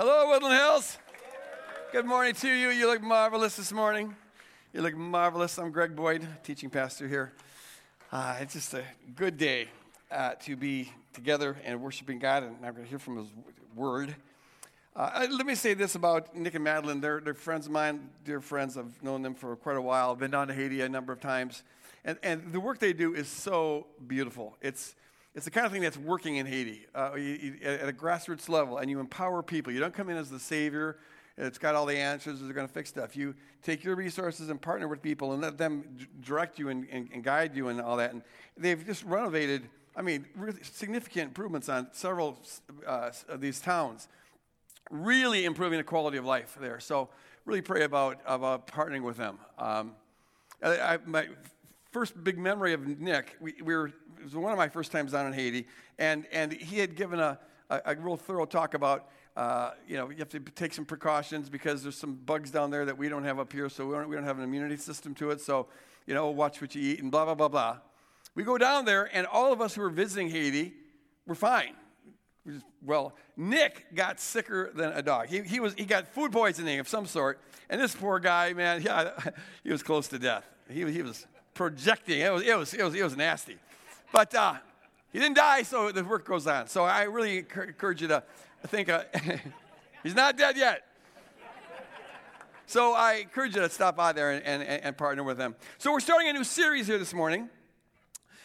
Hello, Woodland Hills. Good morning to you. You look marvelous this morning. You look marvelous. I'm Greg Boyd, teaching pastor here. Uh, it's just a good day uh, to be together and worshiping God, and I'm going to hear from His Word. Uh, let me say this about Nick and Madeline. They're, they're friends of mine, dear friends. I've known them for quite a while. I've been down to Haiti a number of times. And, and the work they do is so beautiful. It's, it's the kind of thing that's working in Haiti uh, you, you, at a grassroots level, and you empower people. You don't come in as the savior. It's got all the answers. They're going to fix stuff. You take your resources and partner with people and let them direct you and, and, and guide you and all that. And they've just renovated, I mean, really significant improvements on several uh, of these towns, really improving the quality of life there. So, really pray about, about partnering with them. Um, I, I, my first big memory of Nick, we, we were it was one of my first times down in Haiti, and, and he had given a, a, a real thorough talk about, uh, you know, you have to take some precautions because there's some bugs down there that we don't have up here, so we don't, we don't have an immunity system to it, so, you know, watch what you eat and blah, blah, blah, blah. We go down there, and all of us who were visiting Haiti were fine. Well, Nick got sicker than a dog. He, he, was, he got food poisoning of some sort, and this poor guy, man, yeah, he was close to death. He, he was projecting. It was, it was, it was, it was nasty. But uh, he didn't die, so the work goes on. So I really encourage you to think uh, he's not dead yet. So I encourage you to stop by there and, and, and partner with them. So we're starting a new series here this morning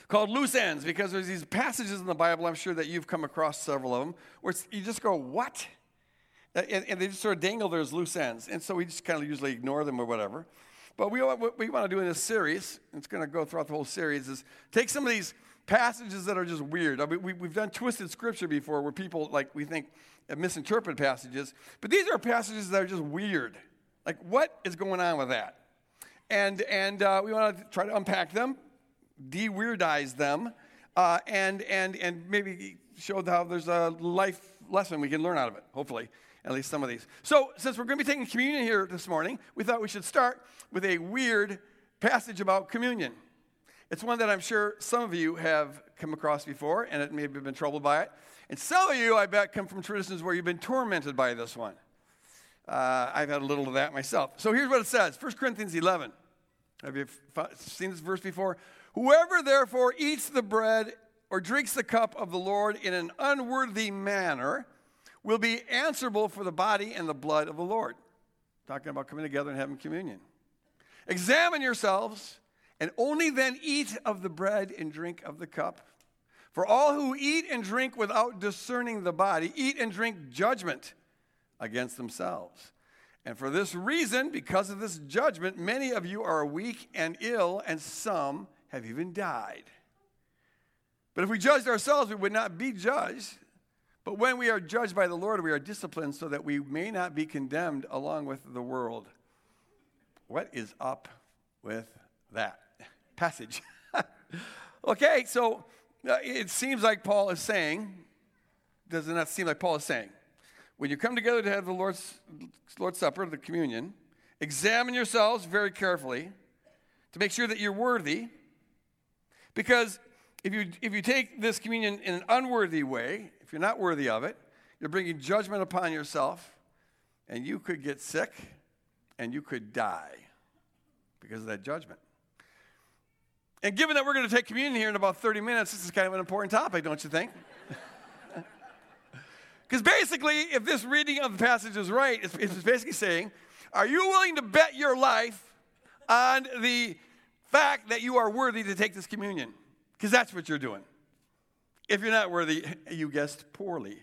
called Loose Ends because there's these passages in the Bible, I'm sure that you've come across several of them, where you just go, what? And, and, they just sort of dangle as loose ends. And so we just kind of usually ignore them or whatever. But we, what we want to do in this series, it's going to go throughout the whole series, is take some of these passages that are just weird. I mean, we, have done twisted scripture before where people, like, we think misinterpret passages, but these are passages that are just weird. Like, what is going on with that? And, and uh, we want to try to unpack them, de weirdize them, uh, and, and, and maybe show how there's a life lesson we can learn out of it, hopefully, at least some of these. So, since we're going to be taking communion here this morning, we thought we should start with a weird passage about communion. It's one that I'm sure some of you have come across before and it have been troubled by it. And some of you, I bet, come from traditions where you've been tormented by this one. Uh, I've had a little of that myself. So here's what it says 1 Corinthians 11. Have you seen this verse before? Whoever therefore eats the bread or drinks the cup of the Lord in an unworthy manner will be answerable for the body and the blood of the Lord. Talking about coming together and having communion. Examine yourselves and only then eat of the bread and drink of the cup. For all who eat and drink without discerning the body eat and drink judgment against themselves. And for this reason, because of this judgment, many of you are weak and ill, and some have even died. But if we judged ourselves, we would not be judged. But when we are judged by the Lord, we are disciplined so that we may not be condemned along with the world. What is up with that? passage. okay, so uh, it seems like Paul is saying, does it not seem like Paul is saying, when you come together to have the Lord's, Lord's Supper, the communion, examine yourselves very carefully to make sure that you're worthy. Because if you, if you take this communion in an unworthy way, you're not worthy of it, you're bringing judgment upon yourself, and you could get sick and you could die because of that judgment. And given that we're going to take communion here in about 30 minutes, this is kind of an important topic, don't you think? Because basically, if this reading of the passage is right, it's, it's basically saying, Are you willing to bet your life on the fact that you are worthy to take this communion? Because that's what you're doing. If you're not worthy, you guessed poorly.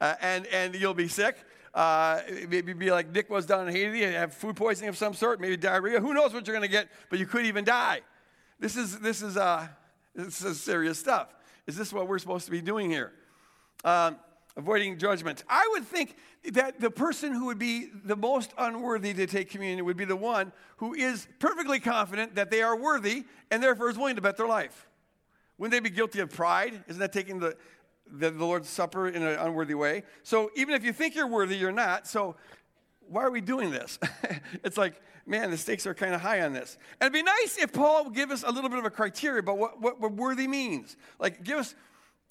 Uh, and, and you'll be sick. Uh, maybe be like Nick was down in Haiti and have food poisoning of some sort, maybe diarrhea. Who knows what you're going to get, but you could even die. This is, this is, uh, this is serious stuff. Is this what we're supposed to be doing here? Um, avoiding judgment. I would think that the person who would be the most unworthy to take communion would be the one who is perfectly confident that they are worthy and therefore is willing to bet their life. Wouldn't they be guilty of pride? Isn't that taking the, the, the Lord's Supper in an unworthy way? So even if you think you're worthy, you're not. So why are we doing this? it's like, man, the stakes are kind of high on this. And it'd be nice if Paul would give us a little bit of a criteria about what, what, what worthy means. Like, give us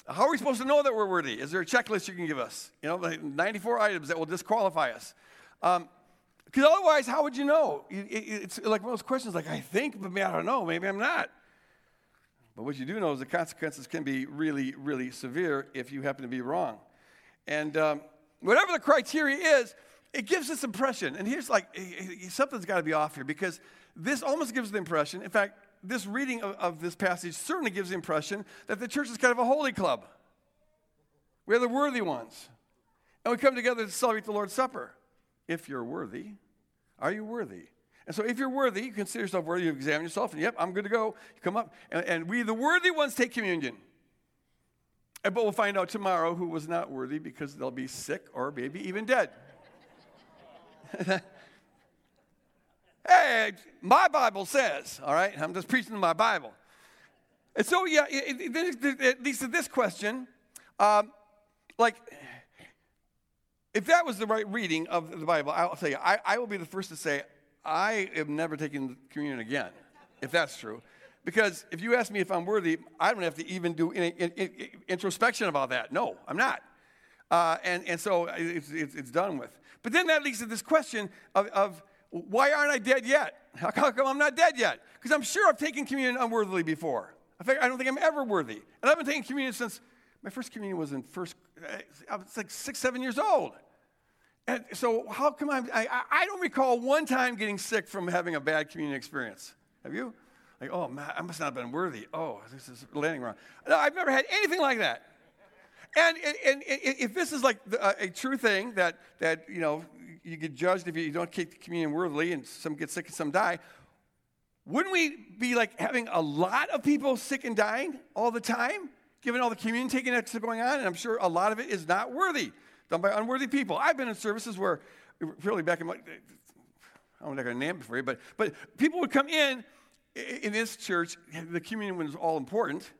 how are we supposed to know that we're worthy? Is there a checklist you can give us? You know, like 94 items that will disqualify us. Because um, otherwise, how would you know? it's like one of those questions like, I think, but maybe I don't know. Maybe I'm not. But what you do know is the consequences can be really, really severe if you happen to be wrong. And um, whatever the criteria is, it gives this impression. And here's like, something's got to be off here because this almost gives the impression, in fact, this reading of, of, this passage certainly gives the impression that the church is kind of a holy club. We're the worthy ones. And we come together to celebrate the Lord's Supper. If you're worthy, are you worthy? And so if you're worthy, you consider yourself worthy, you examine yourself, and yep, I'm good to go. You come up, and, and we, the worthy ones, take communion. And, but we'll find out tomorrow who was not worthy because they'll be sick or maybe even dead. Hey, my Bible says, all right? I'm just preaching my Bible. And so, yeah, it, it, it leads to this question. Um, like, if that was the right reading of the Bible, I'll tell you, I, I will be the first to say, I am never taking communion again, if that's true. Because if you ask me if I'm worthy, I don't have to even do any, any introspection about that. No, I'm not. Uh, and, and so it's, it's, it's, done with. But then that leads to this question of, of why aren't I dead yet? How come I'm not dead yet? Because I'm sure I've taken communion unworthily before. I, think, I don't think I'm ever worthy. And I've been taking communion since my first communion was in first, I was like six, seven years old. And so how come I'm, I, I don't recall one time getting sick from having a bad communion experience. Have you? Like, oh, man, I must not have been worthy. Oh, this is landing wrong. No, I've never had anything like that. And, and, and if this is like a, uh, a true thing that, that, you know, you get judged if you don't keep the communion worthily and some get sick and some die. Wouldn't we be like having a lot of people sick and dying all the time, given all the communion taking that's going on? And I'm sure a lot of it is not worthy, done by unworthy people. I've been in services where, really back in my, I'm not going to name it for you, but, but people would come in in this church, the communion was all important,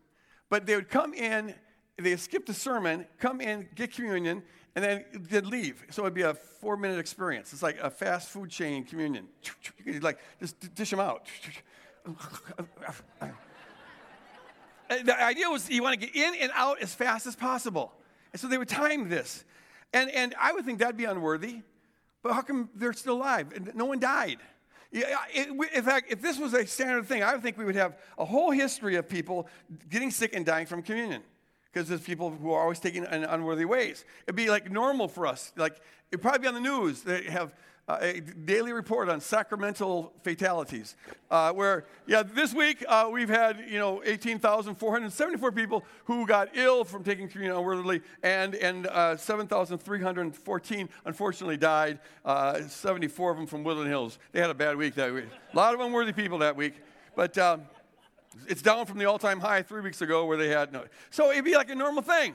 but they would come in, they skip the sermon, come in, get communion, and then they'd leave. So it'd be a four minute experience. It's like a fast food chain communion. You could like just dish them out. the idea was you want to get in and out as fast as possible. And so they would time this. And, and I would think that'd be unworthy. But how come they're still alive? And no one died. In fact, if this was a standard thing, I would think we would have a whole history of people getting sick and dying from communion because there's people who are always taking in unworthy ways. It'd be like normal for us. Like it'd probably be on the news. They have uh, a daily report on sacramental fatalities, uh, where yeah, this week uh, we've had you know 18,474 people who got ill from taking communion unworthily, and and uh, 7,314 unfortunately died. Uh, 74 of them from Woodland Hills. They had a bad week that week. A lot of unworthy people that week, but. Um, it's down from the all time high three weeks ago where they had no. So it'd be like a normal thing.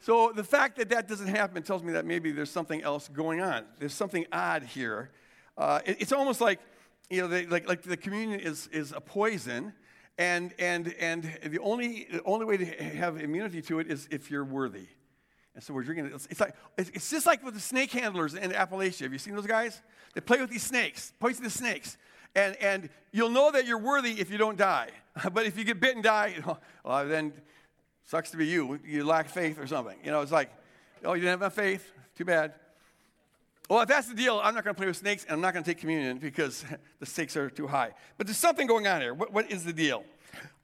So the fact that that doesn't happen tells me that maybe there's something else going on. There's something odd here. Uh, it, it's almost like, you know, they, like, like the communion is, is a poison, and, and, and the, only, the only way to have immunity to it is if you're worthy. And so we're drinking it. It's, it's like, it's just like with the snake handlers in Appalachia. Have you seen those guys? They play with these snakes, poisonous snakes. And, and you'll know that you're worthy if you don't die. But if you get bit and die, you know, well, then sucks to be you. You lack faith or something. You know, it's like, oh, you didn't have enough faith? Too bad. Well, if that's the deal, I'm not going to play with snakes and I'm not going to take communion because the stakes are too high. But there's something going on here. what, what is the deal?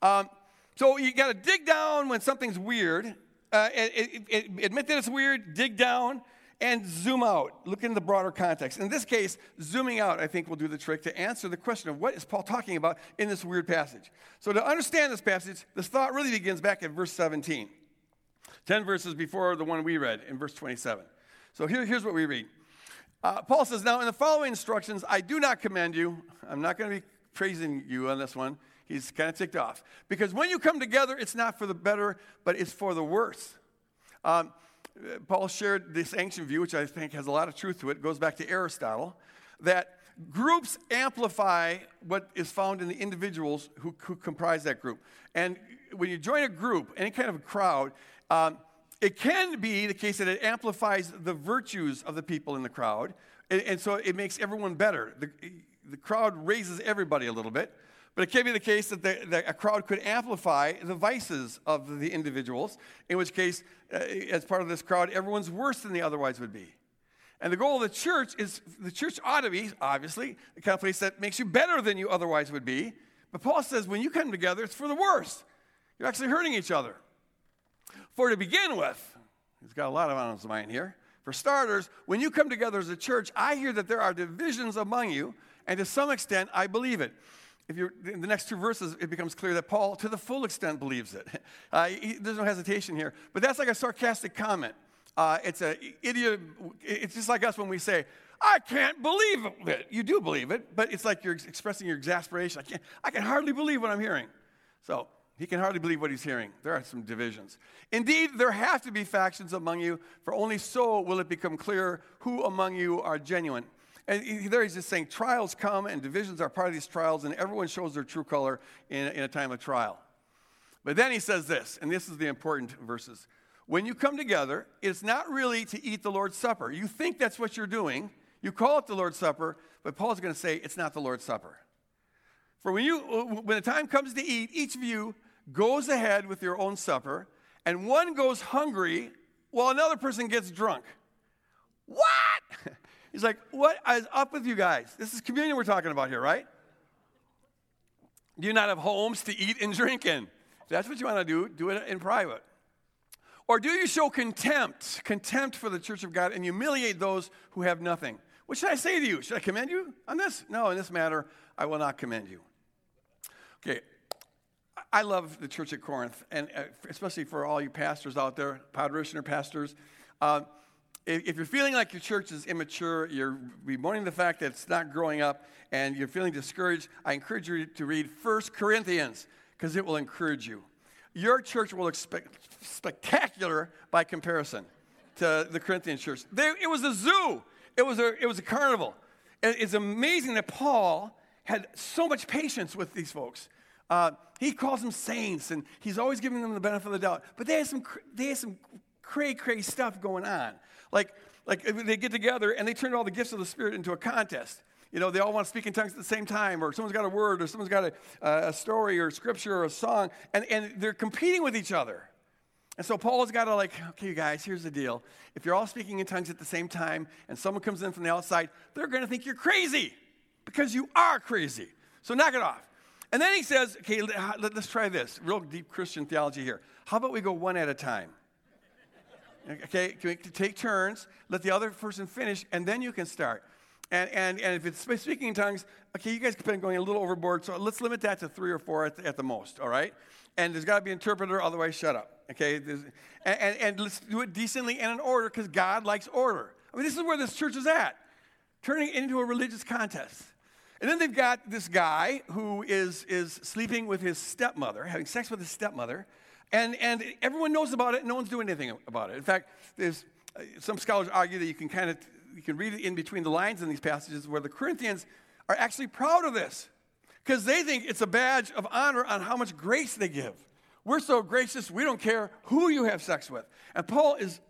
Um, so you got to dig down when something's weird. Uh, it, it, it, admit that it's weird, dig down, and zoom out. Look in the broader context. In this case, zooming out, I think, will do the trick to answer the question of what is Paul talking about in this weird passage. So, to understand this passage, this thought really begins back at verse 17, 10 verses before the one we read in verse 27. So, here, here's what we read. Uh, Paul says, Now, in the following instructions, I do not commend you. I'm not going to be praising you on this one. He's kind of ticked off. Because when you come together, it's not for the better, but it's for the worse. Um, Paul shared this ancient view, which I think has a lot of truth to it. it goes back to Aristotle, that groups amplify what is found in the individuals who, who comprise that group. And when you join a group, any kind of a crowd, um, it can be the case that it amplifies the virtues of the people in the crowd, and, and so it makes everyone better. The, the crowd raises everybody a little bit. But it can be the case that, the, that a crowd could amplify the vices of the individuals, in which case, uh, as part of this crowd, everyone's worse than they otherwise would be. And the goal of the church is the church ought to be, obviously, the kind of place that makes you better than you otherwise would be. But Paul says when you come together, it's for the worse. You're actually hurting each other. For to begin with, he's got a lot of on his mind here. For starters, when you come together as a church, I hear that there are divisions among you, and to some extent, I believe it if you're in the next two verses, it becomes clear that Paul, to the full extent, believes it. Uh, he, there's no hesitation here. But that's like a sarcastic comment. Uh, it's a idiot. It's just like us when we say, "I can't believe it." You do believe it, but it's like you're expressing your exasperation. I can't. I can hardly believe what I'm hearing. So he can hardly believe what he's hearing. There are some divisions. Indeed, there have to be factions among you, for only so will it become clear who among you are genuine. And there he's just saying trials come and divisions are part of these trials, and everyone shows their true color in, in a time of trial. But then he says this, and this is the important verses. When you come together, it's not really to eat the Lord's Supper. You think that's what you're doing. You call it the Lord's Supper, but Paul's going to say it's not the Lord's Supper. For when, you, uh, when the time comes to eat, each of you goes ahead with your own supper, and one goes hungry while another person gets drunk. What? He's like, What is up with you guys? This is communion we're talking about here, right? Do you not have homes to eat and drink in? If that's what you want to do, do it in private. Or do you show contempt, contempt for the church of God and humiliate those who have nothing? What should I say to you? Should I commend you on this? No, in this matter, I will not commend you. Okay, I love the church at Corinth, and uh, especially for all you pastors out there, parishioner pastors. Uh, if you're feeling like your church is immature, you're bemoaning the fact that it's not growing up, and you're feeling discouraged, I encourage you to read 1 Corinthians because it will encourage you. Your church will expect spectacular by comparison to the Corinthian church. They, it was a zoo, it was a, it was a carnival. it's amazing that Paul had so much patience with these folks. Uh, he calls them saints, and he's always giving them the benefit of the doubt. But they had some, they had some cray cray stuff going on. Like, like they get together and they turn all the gifts of the Spirit into a contest. You know, they all want to speak in tongues at the same time, or someone's got a word, or someone's got a, a story, or scripture, or a song, and, and they're competing with each other. And so Paul's got to, like, okay, guys, here's the deal. If you're all speaking in tongues at the same time and someone comes in from the outside, they're going to think you're crazy because you are crazy. So knock it off. And then he says, okay, let's try this. Real deep Christian theology here. How about we go one at a time? Okay, can we take turns, let the other person finish, and then you can start. And, and, and if it's speaking in tongues, okay, you guys have been going a little overboard, so let's limit that to three or four at the, at the most, all right? And there's got to be an interpreter, otherwise, shut up, okay? And, and, and, let's do it decently and in order because God likes order. I mean, this is where this church is at, turning it into a religious contest. And then they've got this guy who is, is sleeping with his stepmother, having sex with his stepmother. And, and everyone knows about it, no one's doing anything about it. In fact, there's, uh, some scholars argue that you can kind of you can read it in between the lines in these passages where the Corinthians are actually proud of this because they think it's a badge of honor on how much grace they give. We're so gracious, we don't care who you have sex with. And Paul is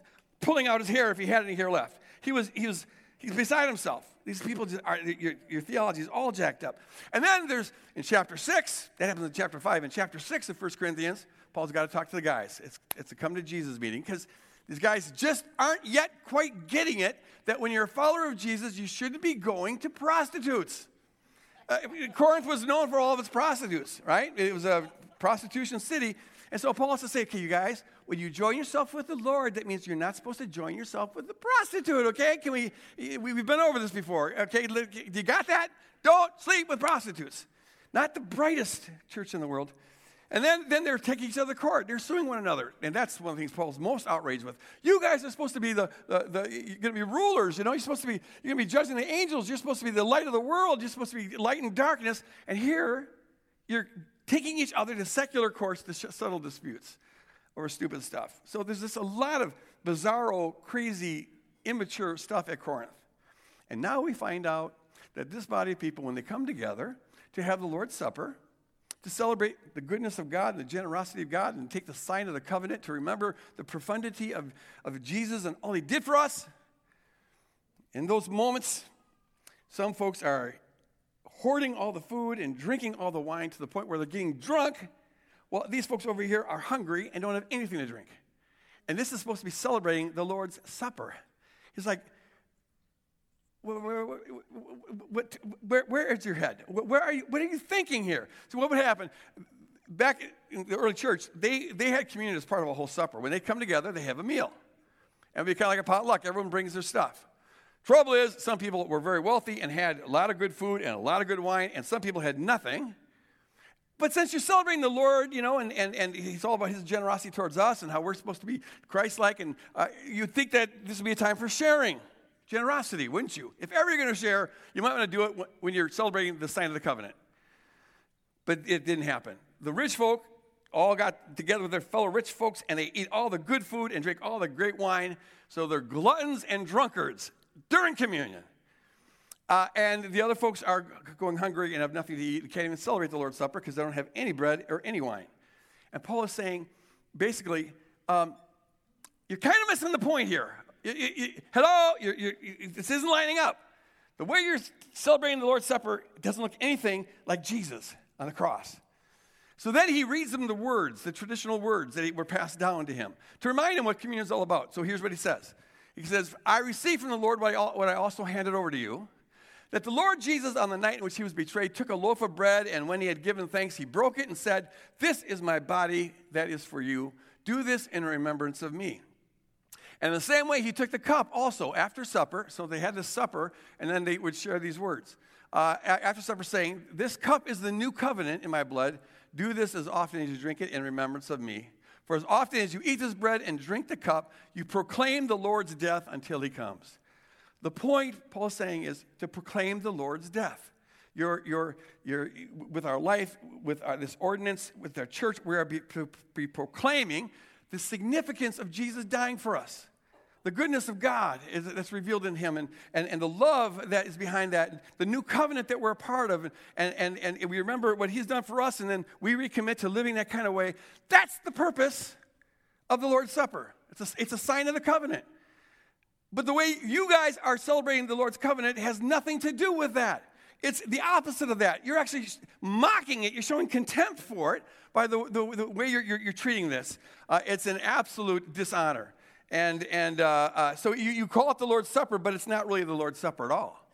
pulling out his hair if he had any hair left. He was, he was he's beside himself. These people, just are, your, your theology is all jacked up. And then there's in chapter 6, that happens in chapter 5, in chapter 6 of 1 Corinthians, Paul's got to talk to the guys. It's, it's a come to Jesus meeting because these guys just aren't yet quite getting it that when you're a follower of Jesus, you shouldn't be going to prostitutes. Uh, Corinth was known for all of its prostitutes, right? It was a prostitution city. And so Paul has to say, okay, you guys, when you join yourself with the Lord, that means you're not supposed to join yourself with the prostitute, okay? Can we, we've been over this before, okay? You got that? Don't sleep with prostitutes. Not the brightest church in the world. And then, then they're taking each other to court. They're suing one another. And that's one of the things Paul's most outraged with. You guys are supposed to be the, the, the you're going to be rulers, you know, you're supposed to be, you're going to be judging the angels. You're supposed to be the light of the world. You're supposed to be light in darkness. And here, you're taking each other to secular courts to settle disputes over stupid stuff. So there's just a lot of bizarro, crazy, immature stuff at Corinth. And now we find out that this body of people, when they come together to have the Lord's Supper, to celebrate the goodness of God and the generosity of God and take the sign of the covenant to remember the profundity of, of Jesus and all he did for us. In those moments, some folks are hoarding all the food and drinking all the wine to the point where they're getting drunk. Well, these folks over here are hungry and don't have anything to drink. And this is supposed to be celebrating the Lord's Supper. He's like, where, where, where, where is your head? Where are you, what are you thinking here? So, what would happen? Back in the early church, they, they had communion as part of a whole supper. When they come together, they have a meal. And it'd be kind of like a potluck. Everyone brings their stuff. Trouble is, some people were very wealthy and had a lot of good food and a lot of good wine, and some people had nothing. But since you're celebrating the Lord, you know, and, and, and He's all about His generosity towards us and how we're supposed to be Christ like, and uh, you'd think that this would be a time for sharing generosity, wouldn't you? If ever you're going to share, you might want to do it when you're celebrating the sign of the covenant. But it didn't happen. The rich folk all got together with their fellow rich folks and they eat all the good food and drink all the great wine. So they're gluttons and drunkards during communion. Uh, and the other folks are going hungry and have nothing to eat, They can't even celebrate the Lord's Supper because they don't have any bread or any wine. And Paul is saying, basically, um, you're kind of missing the point here. You, you, hello, this isn't lining up. The way you're celebrating the Lord's Supper doesn't look anything like Jesus on the cross. So then he reads them the words, the traditional words that were passed down to him to remind him what communion is all about. So here's what he says He says, I received from the Lord what I also handed over to you that the Lord Jesus, on the night in which he was betrayed, took a loaf of bread, and when he had given thanks, he broke it and said, This is my body that is for you. Do this in remembrance of me. And the same way, he took the cup also after supper. So they had this supper, and then they would share these words. Uh, after supper, saying, This cup is the new covenant in my blood. Do this as often as you drink it in remembrance of me. For as often as you eat this bread and drink the cup, you proclaim the Lord's death until he comes. The point Paul is saying is to proclaim the Lord's death. With our life, with our, this ordinance, with our church, we are be, to be proclaiming the significance of Jesus dying for us. The goodness of God is, that's revealed in him and, and, and the love that is behind that, the new covenant that we're a part of, and, and, and we remember what he's done for us, and then we recommit to living that kind of way. That's the purpose of the Lord's Supper. It's a, it's a sign of the covenant. But the way you guys are celebrating the Lord's covenant has nothing to do with that. It's the opposite of that. You're actually mocking it. You're showing contempt for it by the, the, the way you're, you're, you're, treating this. Uh, it's an absolute dishonor. And, and uh, uh, so you, you call it the Lord's Supper, but it's not really the Lord's Supper at all.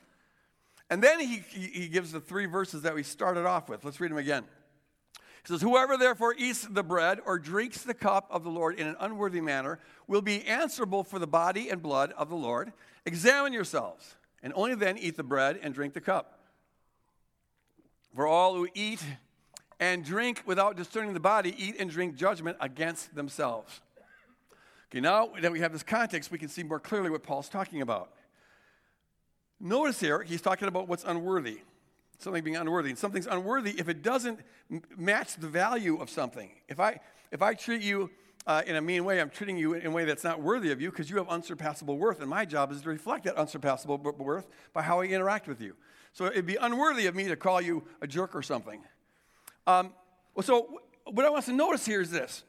And then he, he, he gives the three verses that we started off with. Let's read them again. He says, Whoever therefore eats the bread or drinks the cup of the Lord in an unworthy manner will be answerable for the body and blood of the Lord. Examine yourselves, and only then eat the bread and drink the cup. For all who eat and drink without discerning the body eat and drink judgment against themselves. Okay, now that we have this context, we can see more clearly what Paul's talking about. Notice here, he's talking about what's unworthy something being unworthy. And something's unworthy if it doesn't m- match the value of something. If I, if I treat you uh, in a mean way, I'm treating you in a way that's not worthy of you because you have unsurpassable worth. And my job is to reflect that unsurpassable worth by how I interact with you. So it'd be unworthy of me to call you a jerk or something. Um, well, so what I want us to notice here is this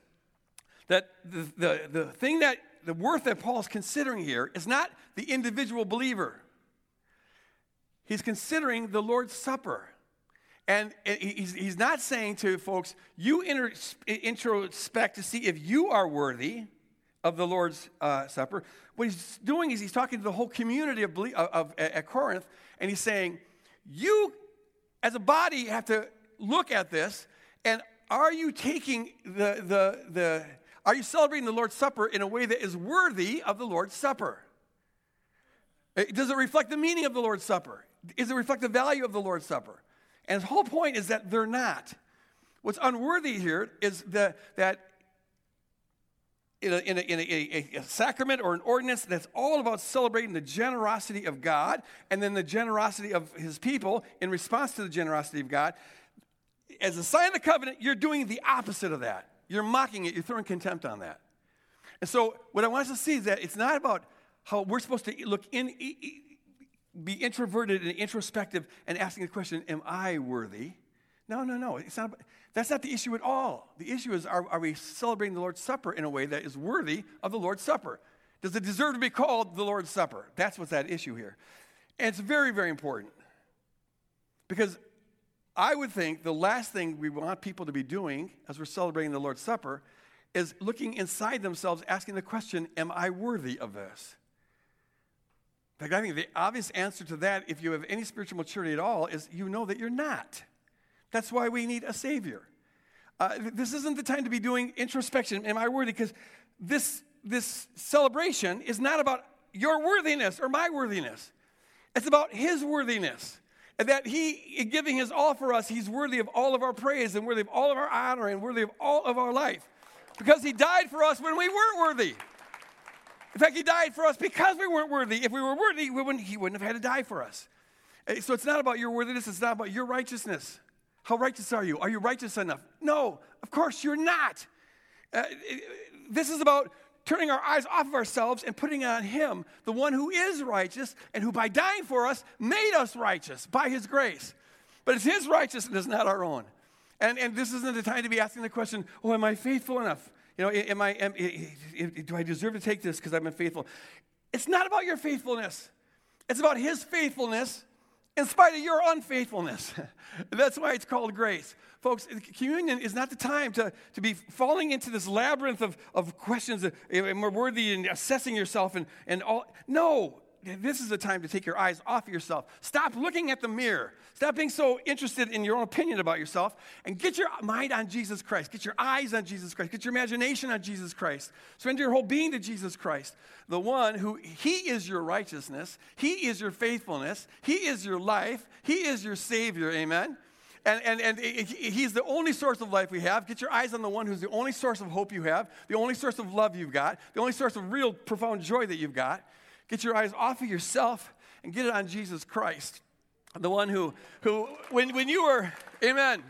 that the, the, the thing that the worth that Paul's considering here is not the individual believer. He's considering the Lord's Supper. And he's, not saying to folks, you introspect to see if you are worthy of the Lord's uh, Supper. What he's doing is he's talking to the whole community of, of, of, at Corinth, and he's saying, you as a body have to look at this, and are you taking the, the, the, are you celebrating the Lord's Supper in a way that is worthy of the Lord's Supper? Uh, does it reflect the meaning of the Lord's Supper? is it reflect the value of the Lord's Supper? And his whole point is that they're not. What's unworthy here is the, that in, a, in, a, in a, a, sacrament or an ordinance that's all about celebrating the generosity of God and then the generosity of his people in response to the generosity of God, as a sign of the covenant, you're doing the opposite of that. You're mocking it, you're throwing contempt on that. And so, what I want us to see is that it's not about how we're supposed to look in, be introverted and introspective and asking the question, Am I worthy? No, no, no. It's not, that's not the issue at all. The issue is are, are we celebrating the Lord's Supper in a way that is worthy of the Lord's Supper? Does it deserve to be called the Lord's Supper? That's what's that issue here. And it's very, very important. Because I would think the last thing we want people to be doing as we're celebrating the Lord's Supper is looking inside themselves, asking the question, Am I worthy of this? In fact, I think the obvious answer to that, if you have any spiritual maturity at all, is you know that you're not. That's why we need a Savior. Uh, this isn't the time to be doing introspection. Am I worthy? Because this, this celebration is not about your worthiness or my worthiness, it's about His worthiness. And that He, giving His all for us, He's worthy of all of our praise and worthy of all of our honor and worthy of all of our life. Because He died for us when we weren't worthy. In fact, He died for us because we weren't worthy. If we were worthy, we wouldn't, He wouldn't have had to die for us. Eh, so it's not about your worthiness, it's not about your righteousness. How righteous are you? Are you righteous enough? No, of course you're not. Uh, this is about turning our eyes off of ourselves and putting on Him, the one who is righteous and who, by dying for us, made us righteous by His grace. But it's His righteousness, not our own. And, and this isn't the time to be asking the question, oh, am I faithful enough? You know, am I, am, do I deserve to take this because I've been faithful? It's not about your faithfulness. It's about His faithfulness in spite of your unfaithfulness. That's why it's called grace. Folks, communion is not the time to, to be falling into this labyrinth of, of questions, am I worthy and assessing yourself and, and all. No, this is the time to take your eyes off of yourself. Stop looking at the mirror. Stop being so interested in your own opinion about yourself and get your mind on Jesus Christ. Get your eyes on Jesus Christ. Get your imagination on Jesus Christ. Surrender your whole being to Jesus Christ, the one who He is your righteousness, He is your faithfulness, He is your life, He is your Savior. Amen. And, and, and he's the only source of life we have. Get your eyes on the one who's the only source of hope you have, the only source of love you've got, the only source of real profound joy that you've got. Get your eyes off of yourself and get it on Jesus Christ, the one who, who when, when you were, amen.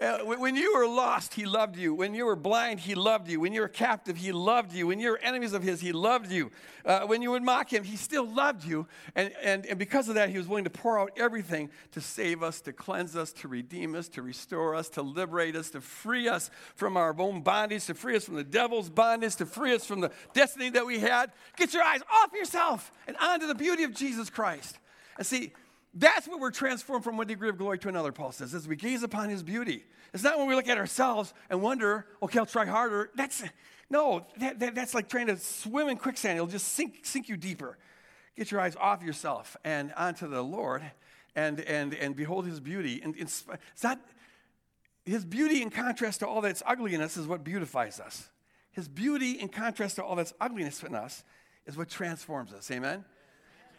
Uh, when you were lost, he loved you. When you were blind, he loved you. When you were captive, he loved you. When you were enemies of his, he loved you. Uh, when you would mock him, he still loved you. And, and, and because of that, he was willing to pour out everything to save us, to cleanse us, to redeem us, to restore us, to liberate us, to free us from our own bondage, to free us from the devil's bondage, to free us from the destiny that we had. Get your eyes off yourself and onto the beauty of Jesus Christ. And see, that's what we're transformed from one degree of glory to another, Paul says, as we gaze upon his beauty. It's not when we look at ourselves and wonder, okay, I'll try harder. That's, no, that, that, that's like trying to swim in quicksand. It'll just sink, sink you deeper. Get your eyes off yourself and onto the Lord and, and, and behold his beauty. And it's, it's not, his beauty in contrast to all that's ugliness is what beautifies us. His beauty in contrast to all that's ugliness in us is what transforms us. Amen?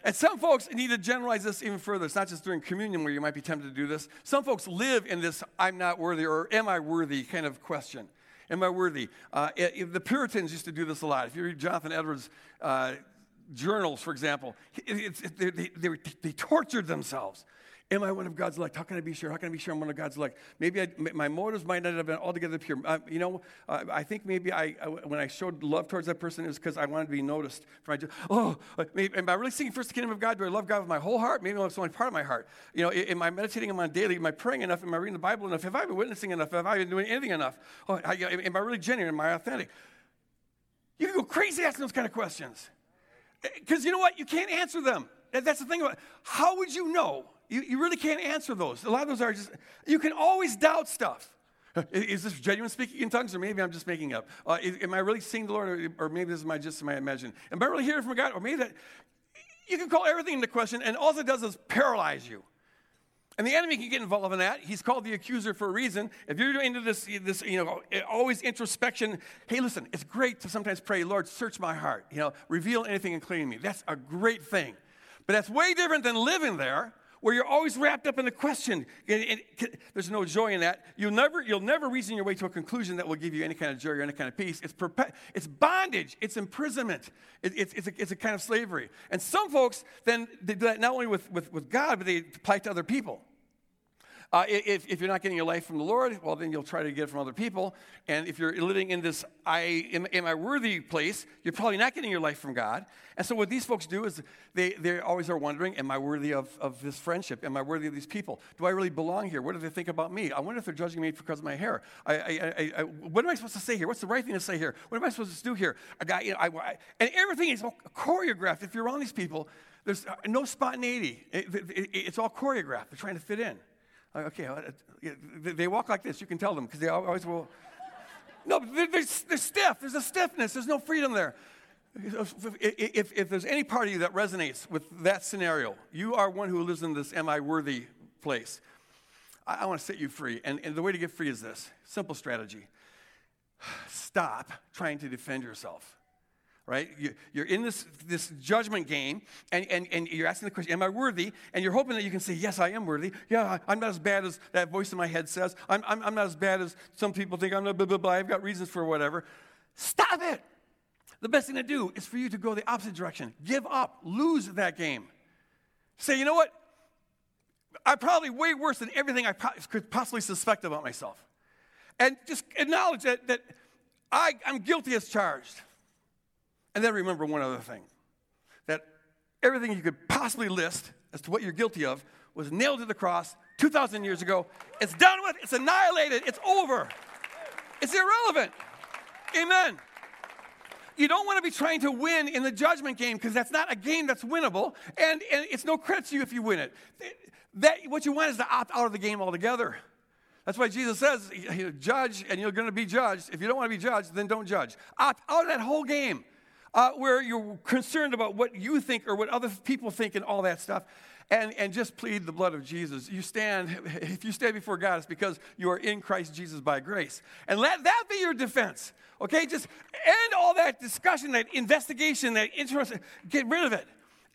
And some folks need to generalize this even further. It's not just during communion where you might be tempted to do this. Some folks live in this I'm not worthy or am I worthy kind of question. Am I worthy? Uh, it, the Puritans used to do this a lot. If you read Jonathan Edwards' uh, journals, for example, it, it, they, they, they tortured themselves Am I one of God's elect? How can I be sure? How can I be sure I'm one of God's elect? Maybe I, my motives might not have been altogether pure. Uh, you know, uh, I think maybe I, I, when I showed love towards that person, it was because I wanted to be noticed. For my, oh, uh, maybe, am I really seeking first the kingdom of God? Do I love God with my whole heart? Maybe it's only part of my heart. You know, am I meditating on my daily? Am I praying enough? Am I reading the Bible enough? Have I been witnessing enough? Have I been doing anything enough? Oh, I, am I really genuine? Am I authentic? You can go crazy asking those kind of questions. Because you know what? You can't answer them. That's the thing about it. How would you know you, you really can't answer those. A lot of those are just, you can always doubt stuff. Is this genuine speaking in tongues, or maybe I'm just making up? Uh, is, am I really seeing the Lord, or, or, maybe this is my just my imagination? Am I really hearing from God, or maybe that? You can call everything into question, and all it does is paralyze you. And the enemy can get involved in that. He's called the accuser for a reason. If you're into this, this, you know, always introspection, hey, listen, it's great to sometimes pray, Lord, search my heart. You know, reveal anything including me. That's a great thing. But that's way different than living there where you're always wrapped up in the question. there's no joy in that. You'll never, you'll never reason your way to a conclusion that will give you any kind of joy or any kind of peace. It's, perpe- it's bondage, it's imprisonment, it, it's, it's, a, it's a kind of slavery. And some folks then they do that not only with, with, with God, but they apply it to other people. Uh, if, if you're not getting your life from the Lord, well, then you'll try to get it from other people. And if you're living in this I am, am I worthy place, you're probably not getting your life from God. And so what these folks do is they, they always are wondering, am I worthy of, of this friendship? Am I worthy of these people? Do I really belong here? What do they think about me? I wonder if they're judging me because of my hair. I, I, I, what am I supposed to say here? What's the right thing to say here? What am I supposed to do here? A guy, you know, and everything is choreographed. If you're around these people, there's no spontaneity. It, it, it's all choreographed. They're trying to fit in. Uh, okay, uh, they walk like this. You can tell them because they always will. No, they're, they're, they're, stiff. There's a stiffness. There's no freedom there. If, if there's any part of you that resonates with that scenario, you are one who lives in this am I worthy place. I, I want to set you free. And, and the way to get free is this simple strategy stop trying to defend yourself right? You're in this, this judgment game, and, and, and you're asking the question, Am I worthy? And you're hoping that you can say, Yes, I am worthy. Yeah, I'm not as bad as that voice in my head says. I'm, I'm, I'm not as bad as some people think. I'm not blah, blah, blah. I've got reasons for whatever. Stop it. The best thing to do is for you to go the opposite direction. Give up, lose that game. Say, you know what? I'm probably way worse than everything I could possibly suspect about myself. And just acknowledge that, that I, I'm guilty as charged. And then remember one other thing that everything you could possibly list as to what you're guilty of was nailed to the cross 2,000 years ago. It's done with, it's annihilated, it's over, it's irrelevant. Amen. You don't want to be trying to win in the judgment game because that's not a game that's winnable, and, and it's no credit to you if you win it. That, what you want is to opt out of the game altogether. That's why Jesus says, judge and you're going to be judged. If you don't want to be judged, then don't judge. Opt out of that whole game uh, where you're concerned about what you think or what other people think and all that stuff. And, and just plead the blood of Jesus. You stand, if you stand before God, it's because you are in Christ Jesus by grace. And let that be your defense. Okay? Just end all that discussion, that investigation, that interest, get rid of it.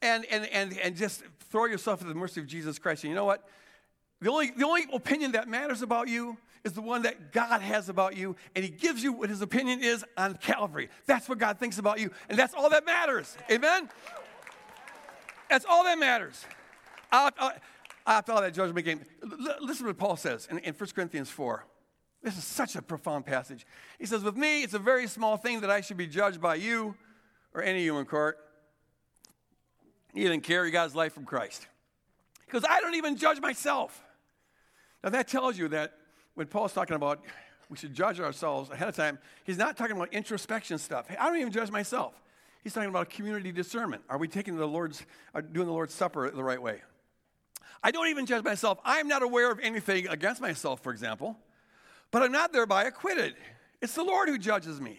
And, and, and, and just throw yourself at the mercy of Jesus Christ. And you know what? The only, the only opinion that matters about you is the one that God has about you, and He gives you what His opinion is on Calvary. That's what God thinks about you, and that's all that matters. Amen? That's all that matters. After all that judgment game, listen to what Paul says in, in 1 Corinthians 4. This is such a profound passage. He says, With me, it's a very small thing that I should be judged by you or any in court. He didn't care. He got his life from Christ. Because I don't even judge myself. Now, that tells you that when Paul's talking about we should judge ourselves ahead of time, he's not talking about introspection stuff. Hey, I don't even judge myself. He's talking about community discernment. Are we taking the Lord's, doing the Lord's Supper the right way? I don't even judge myself. I'm not aware of anything against myself, for example, but I'm not thereby acquitted. It's the Lord who judges me.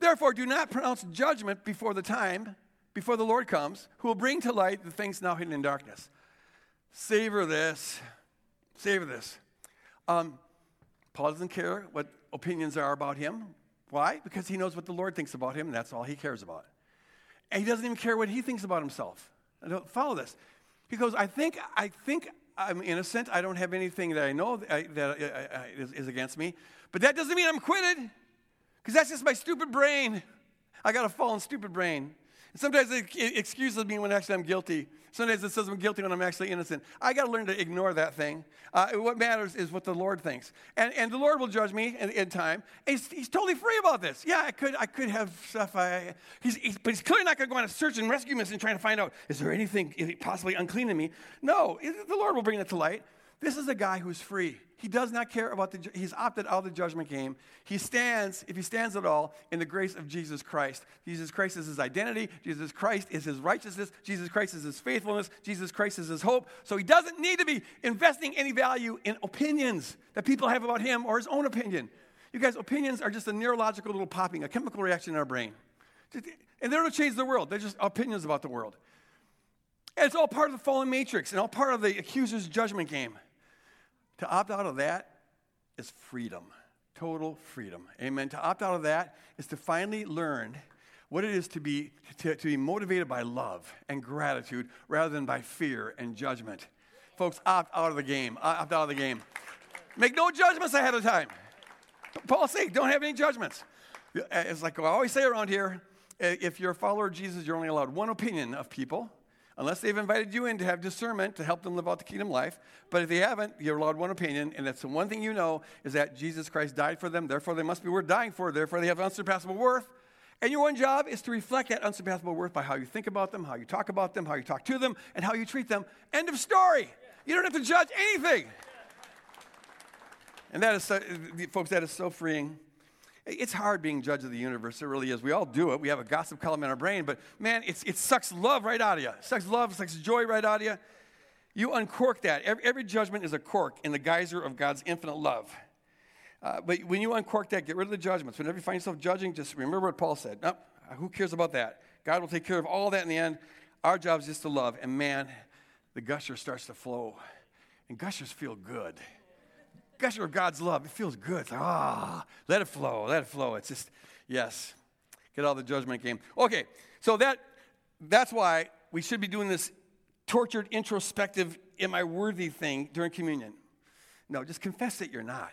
Therefore, do not pronounce judgment before the time, before the Lord comes, who will bring to light the things now hidden in darkness. Savor this. Savor this. Um, Paul doesn't care what opinions are about him. Why? Because he knows what the Lord thinks about him, and that's all he cares about. And he doesn't even care what he thinks about himself. follow this. He goes, I think, I think I'm innocent. I don't have anything that I know that, that uh, uh, is, is against me. But that doesn't mean I'm acquitted, because that's just my stupid brain. I got a fallen, stupid brain. Sometimes it excuses me when actually I'm guilty. Sometimes it says I'm guilty when I'm actually innocent. I got to learn to ignore that thing. Uh, what matters is what the Lord thinks. And, and the Lord will judge me in, in time. He's, he's, totally free about this. Yeah, I could, I could have stuff. I, he's, he's, but he's clearly not going to go on a search and rescue mission trying to find out, is there anything possibly unclean in me? No, the Lord will bring that to light. This is a guy who's free. He does not care about the, he's opted out of the judgment game. He stands, if he stands at all, in the grace of Jesus Christ. Jesus Christ is his identity. Jesus Christ is his righteousness. Jesus Christ is his faithfulness. Jesus Christ is his hope. So he doesn't need to be investing any value in opinions that people have about him or his own opinion. You guys, opinions are just a neurological little popping, a chemical reaction in our brain. And they don't change the world, they're just opinions about the world. And it's all part of the fallen matrix and all part of the accuser's judgment game. To opt out of that is freedom, total freedom. Amen. To opt out of that is to finally learn what it is to be, to, to be motivated by love and gratitude rather than by fear and judgment. Folks, opt out of the game. Opt out of the game. Make no judgments ahead of time. Paul says, don't have any judgments. It's like I always say around here if you're a follower of Jesus, you're only allowed one opinion of people unless they've invited you in to have discernment to help them live out the kingdom life. But if they haven't, you're allowed one opinion, and that's the one thing you know is that Jesus Christ died for them, therefore they must be worth dying for, therefore they have unsurpassable worth. And your one job is to reflect that unsurpassable worth by how you think about them, how you talk about them, how you talk to them, and how you treat them. End of story. You don't have to judge anything. And that is, so, folks, that is so freeing. It's hard being judge of the universe. It really is. We all do it. We have a gossip column in our brain, but man, it's, it sucks love right out of you. It sucks love, sucks joy right out of you. You uncork that. Every, every judgment is a cork in the geyser of God's infinite love. Uh, but when you uncork that, get rid of the judgments. Whenever you find yourself judging, just remember what Paul said. No, who cares about that? God will take care of all that in the end. Our job is just to love. And man, the gusher starts to flow. And gushers feel good gusher of God's love. It feels good. It's like, ah, let it flow, let it flow. It's just, yes. Get all the judgment game. Okay, so that that's why we should be doing this tortured, introspective, am I worthy thing during communion. No, just confess that you're not.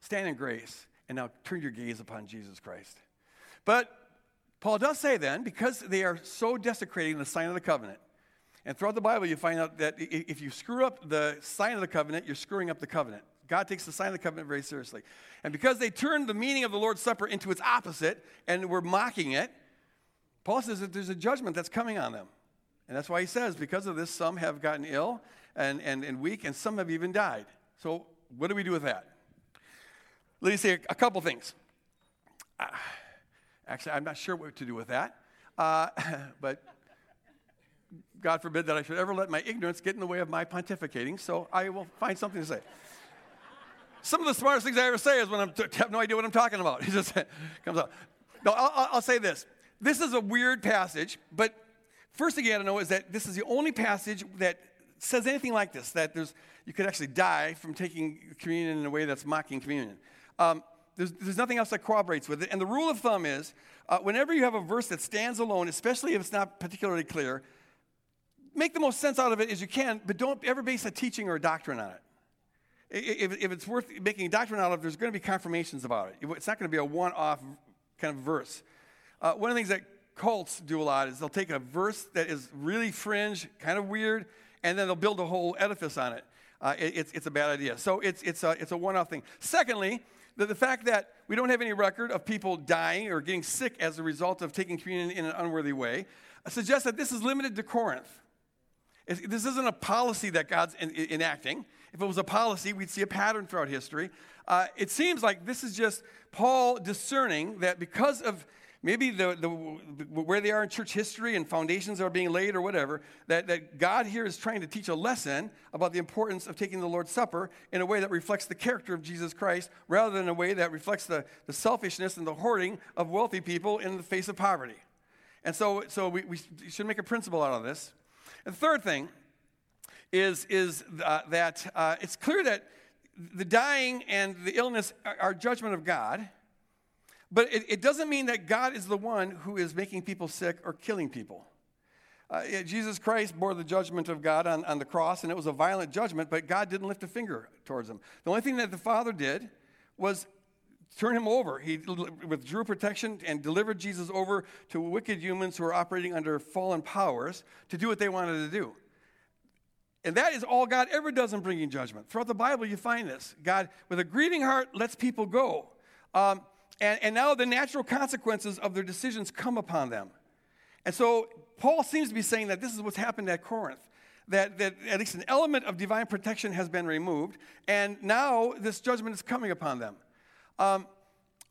Stand in grace, and now turn your gaze upon Jesus Christ. But Paul does say then, because they are so desecrating the sign of the covenant, and throughout the Bible, you find out that if you screw up the sign of the covenant, you're screwing up the covenant. God takes the sign of the covenant very seriously. And because they turned the meaning of the Lord's Supper into its opposite and were mocking it, Paul says that there's a judgment that's coming on them. And that's why he says, because of this, some have gotten ill and, and, and weak, and some have even died. So, what do we do with that? Let me say a, couple things. Uh, actually, I'm not sure what to do with that. Uh, but God forbid that I should ever let my ignorance get in the way of my pontificating, so I will find something to say. Some of the smartest things I ever say is when I have no idea what I'm talking about. It just comes out. No, I'll, I'll say this. This is a weird passage, but first thing you got to know is that this is the only passage that says anything like this that there's, you could actually die from taking communion in a way that's mocking communion. Um, there's, there's, nothing else that corroborates with it. And the rule of thumb is uh, whenever you have a verse that stands alone, especially if it's not particularly clear, make the most sense out of it as you can, but don't ever base a teaching or a doctrine on it if, if it's worth making a doctrine out of, there's going to be confirmations about it. It's not going to be a one off kind of verse. Uh, one of the things that cults do a lot is they'll take a verse that is really fringe, kind of weird, and then they'll build a whole edifice on it. Uh, it it's, it's a bad idea. So it's, it's a, it's a one off thing. Secondly, the, the fact that we don't have any record of people dying or getting sick as a result of taking communion in an unworthy way suggests that this is limited to Corinth. This isn't a policy that God's enacting. If it was a policy, we'd see a pattern throughout history. Uh, it seems like this is just Paul discerning that because of maybe the, the, where they are in church history and foundations are being laid or whatever, that, that God here is trying to teach a lesson about the importance of taking the Lord's Supper in a way that reflects the character of Jesus Christ rather than a way that reflects the, the selfishness and the hoarding of wealthy people in the face of poverty. And so, so we, we should make a principle out of this. And the third thing is, is uh, that uh, it's clear that the dying and the illness are, are judgment of God, but it, it, doesn't mean that God is the one who is making people sick or killing people. Uh, Jesus Christ bore the judgment of God on, on the cross, and it was a violent judgment, but God didn't lift a finger towards him. The only thing that the Father did was turn him over. He withdrew protection and delivered Jesus over to wicked humans who were operating under fallen powers to do what they wanted to do. And that is all God ever does in bringing judgment. Throughout the Bible, you find this. God, with a grieving heart, lets people go. Um, and, and now the natural consequences of their decisions come upon them. And so Paul seems to be saying that this is what's happened at Corinth. That, that at least an element of divine protection has been removed, and now this judgment is coming upon them. Um,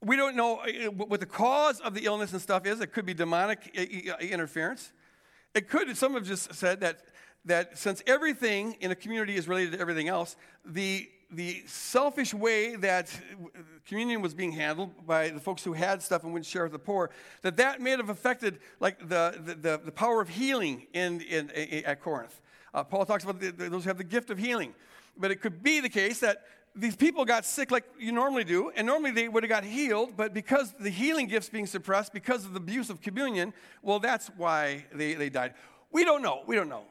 we don't know uh, what the cause of the illness and stuff is. It could be demonic uh, uh, interference. It could, some have just said that that since everything in a community is related to everything else, the, the selfish way that communion was being handled by the folks who had stuff and wouldn't share with the poor, that that may have affected like the, the, the power of healing in, in, in at Corinth. Uh, Paul talks about the, those who have the gift of healing. But it could be the case that these people got sick like you normally do, and normally they would have got healed, but because the healing gifts being suppressed, because of the abuse of communion, well, that's why they, they died. We don't know. We don't know.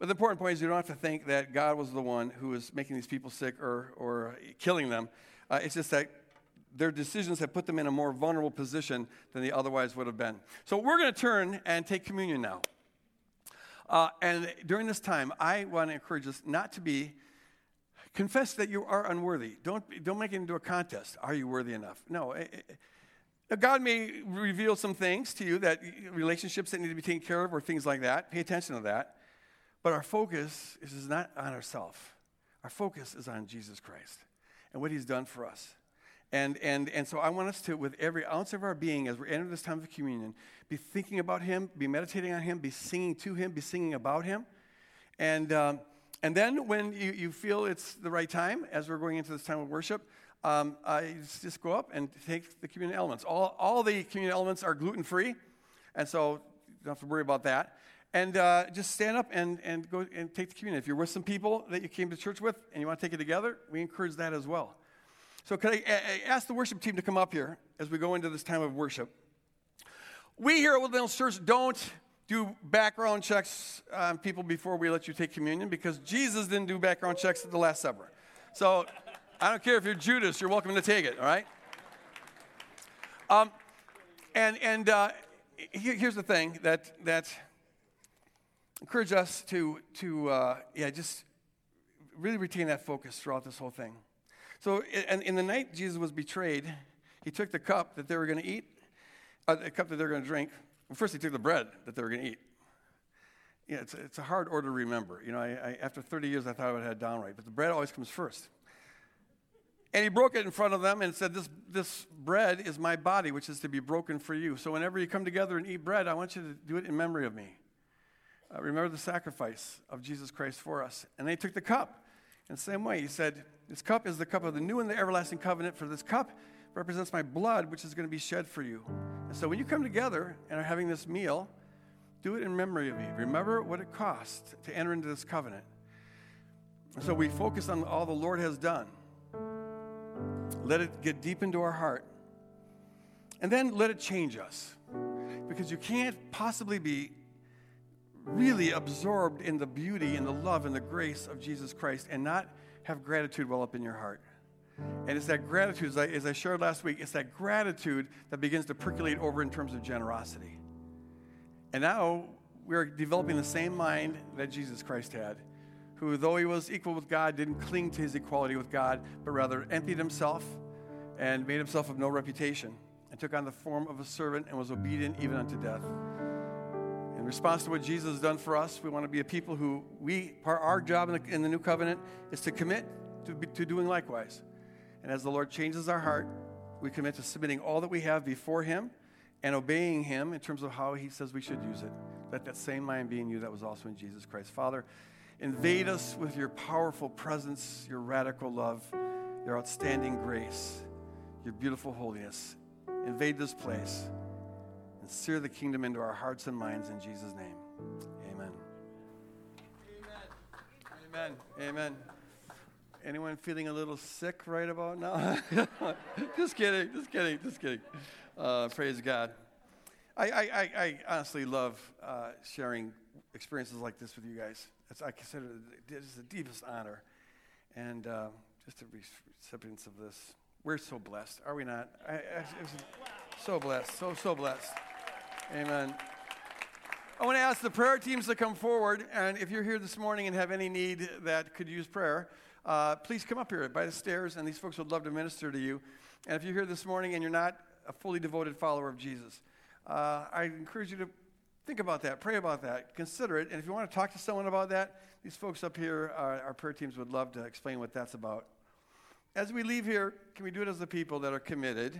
But the important point is you don't have to think that God was the one who was making these people sick or, or killing them. Uh, it's just that their decisions have put them in a more vulnerable position than they otherwise would have been. So we're going to turn and take communion now. Uh, and during this time, I want to encourage us not to be, confess that you are unworthy. Don't, don't make it into a contest. Are you worthy enough? No. It, it, God may reveal some things to you that relationships that need to be taken care of or things like that. Pay attention to that. But our focus is not on ourselves. Our focus is on Jesus Christ and what he's done for us. And, and, and so I want us to, with every ounce of our being, as we enter this time of communion, be thinking about him, be meditating on him, be singing to him, be singing about him. And, um, and then when you, you feel it's the right time, as we're going into this time of worship, um, I just go up and take the communion elements. All, all the communion elements are gluten free, and so you don't have to worry about that. And uh, just stand up and, and go and take the communion. If you're with some people that you came to church with and you want to take it together, we encourage that as well. So, could I ask the worship team to come up here as we go into this time of worship? We here at Woodlands Church don't do background checks on people before we let you take communion because Jesus didn't do background checks at the Last Supper. So, I don't care if you're Judas, you're welcome to take it, all right? Um, and and uh, here's the thing that, that encourage us to, to uh, yeah, just really retain that focus throughout this whole thing. So, in, in the night Jesus was betrayed, he took the cup that they were going to eat, uh, the cup that they were going to drink. Well, first, he took the bread that they were going to eat. Yeah, it's, it's a hard order to remember. You know, I, I, after 30 years, I thought I would have had down right, but the bread always comes first. And he broke it in front of them and said, this, this bread is my body, which is to be broken for you. So whenever you come together and eat bread, I want you to do it in memory of me. Uh, remember the sacrifice of Jesus Christ for us. And they took the cup. In the same way, he said, This cup is the cup of the new and the everlasting covenant, for this cup represents my blood, which is going to be shed for you. And so when you come together and are having this meal, do it in memory of me. Remember what it cost to enter into this covenant. And so we focus on all the Lord has done. Let it get deep into our heart. And then let it change us. Because you can't possibly be really absorbed in the beauty and the love and the grace of Jesus Christ and not have gratitude well up in your heart. And it's that gratitude, as I, as I shared last week, it's that gratitude that begins to percolate over in terms of generosity. And now we're developing the same mind that Jesus Christ had who, though he was equal with God, didn't cling to his equality with God, but rather emptied himself and made himself of no reputation, and took on the form of a servant and was obedient even unto death. In response to what Jesus has done for us, we want to be a people who we, our job in the, in the new covenant is to commit to, to doing likewise. And as the Lord changes our heart, we commit to submitting all that we have before Him and obeying Him in terms of how He says we should use it. Let that same mind be in you that was also in Jesus Christ. Father, Invade us with your powerful presence, your radical love, your outstanding grace, your beautiful holiness. Invade this place sear the kingdom into our hearts and minds in Jesus' name. Amen. Amen. Amen. Amen. Anyone feeling a little sick right about now? just kidding. Just kidding. Just kidding. Uh, praise God. I, I, I, honestly love uh, sharing experiences like this with you guys. It's, I consider it is the deepest honor. And uh, just to be recipients of this, we're so blessed, are we not? I, I, so blessed, so, so blessed. Amen. I want to ask the prayer teams to come forward. And if you're here this morning and have any need that could use prayer, uh, please come up here by the stairs, and these folks would love to minister to you. And if you're here this morning and you're not a fully devoted follower of Jesus, uh, I encourage you to Think about that. Pray about that. Consider it. And if you want to talk to someone about that, these folks up here, our, our prayer teams would love to explain what that's about. As we leave here, can we do it as the people that are committed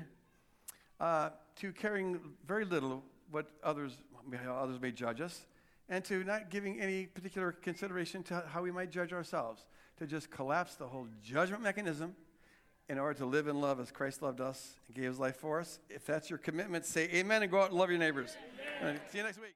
uh, to caring very little what others, how others may judge us, and to not giving any particular consideration to how we might judge ourselves, to just collapse the whole judgment mechanism in order to live in love as Christ loved us and gave his life for us. If that's your commitment, say amen and go out and love your neighbors. See you next week.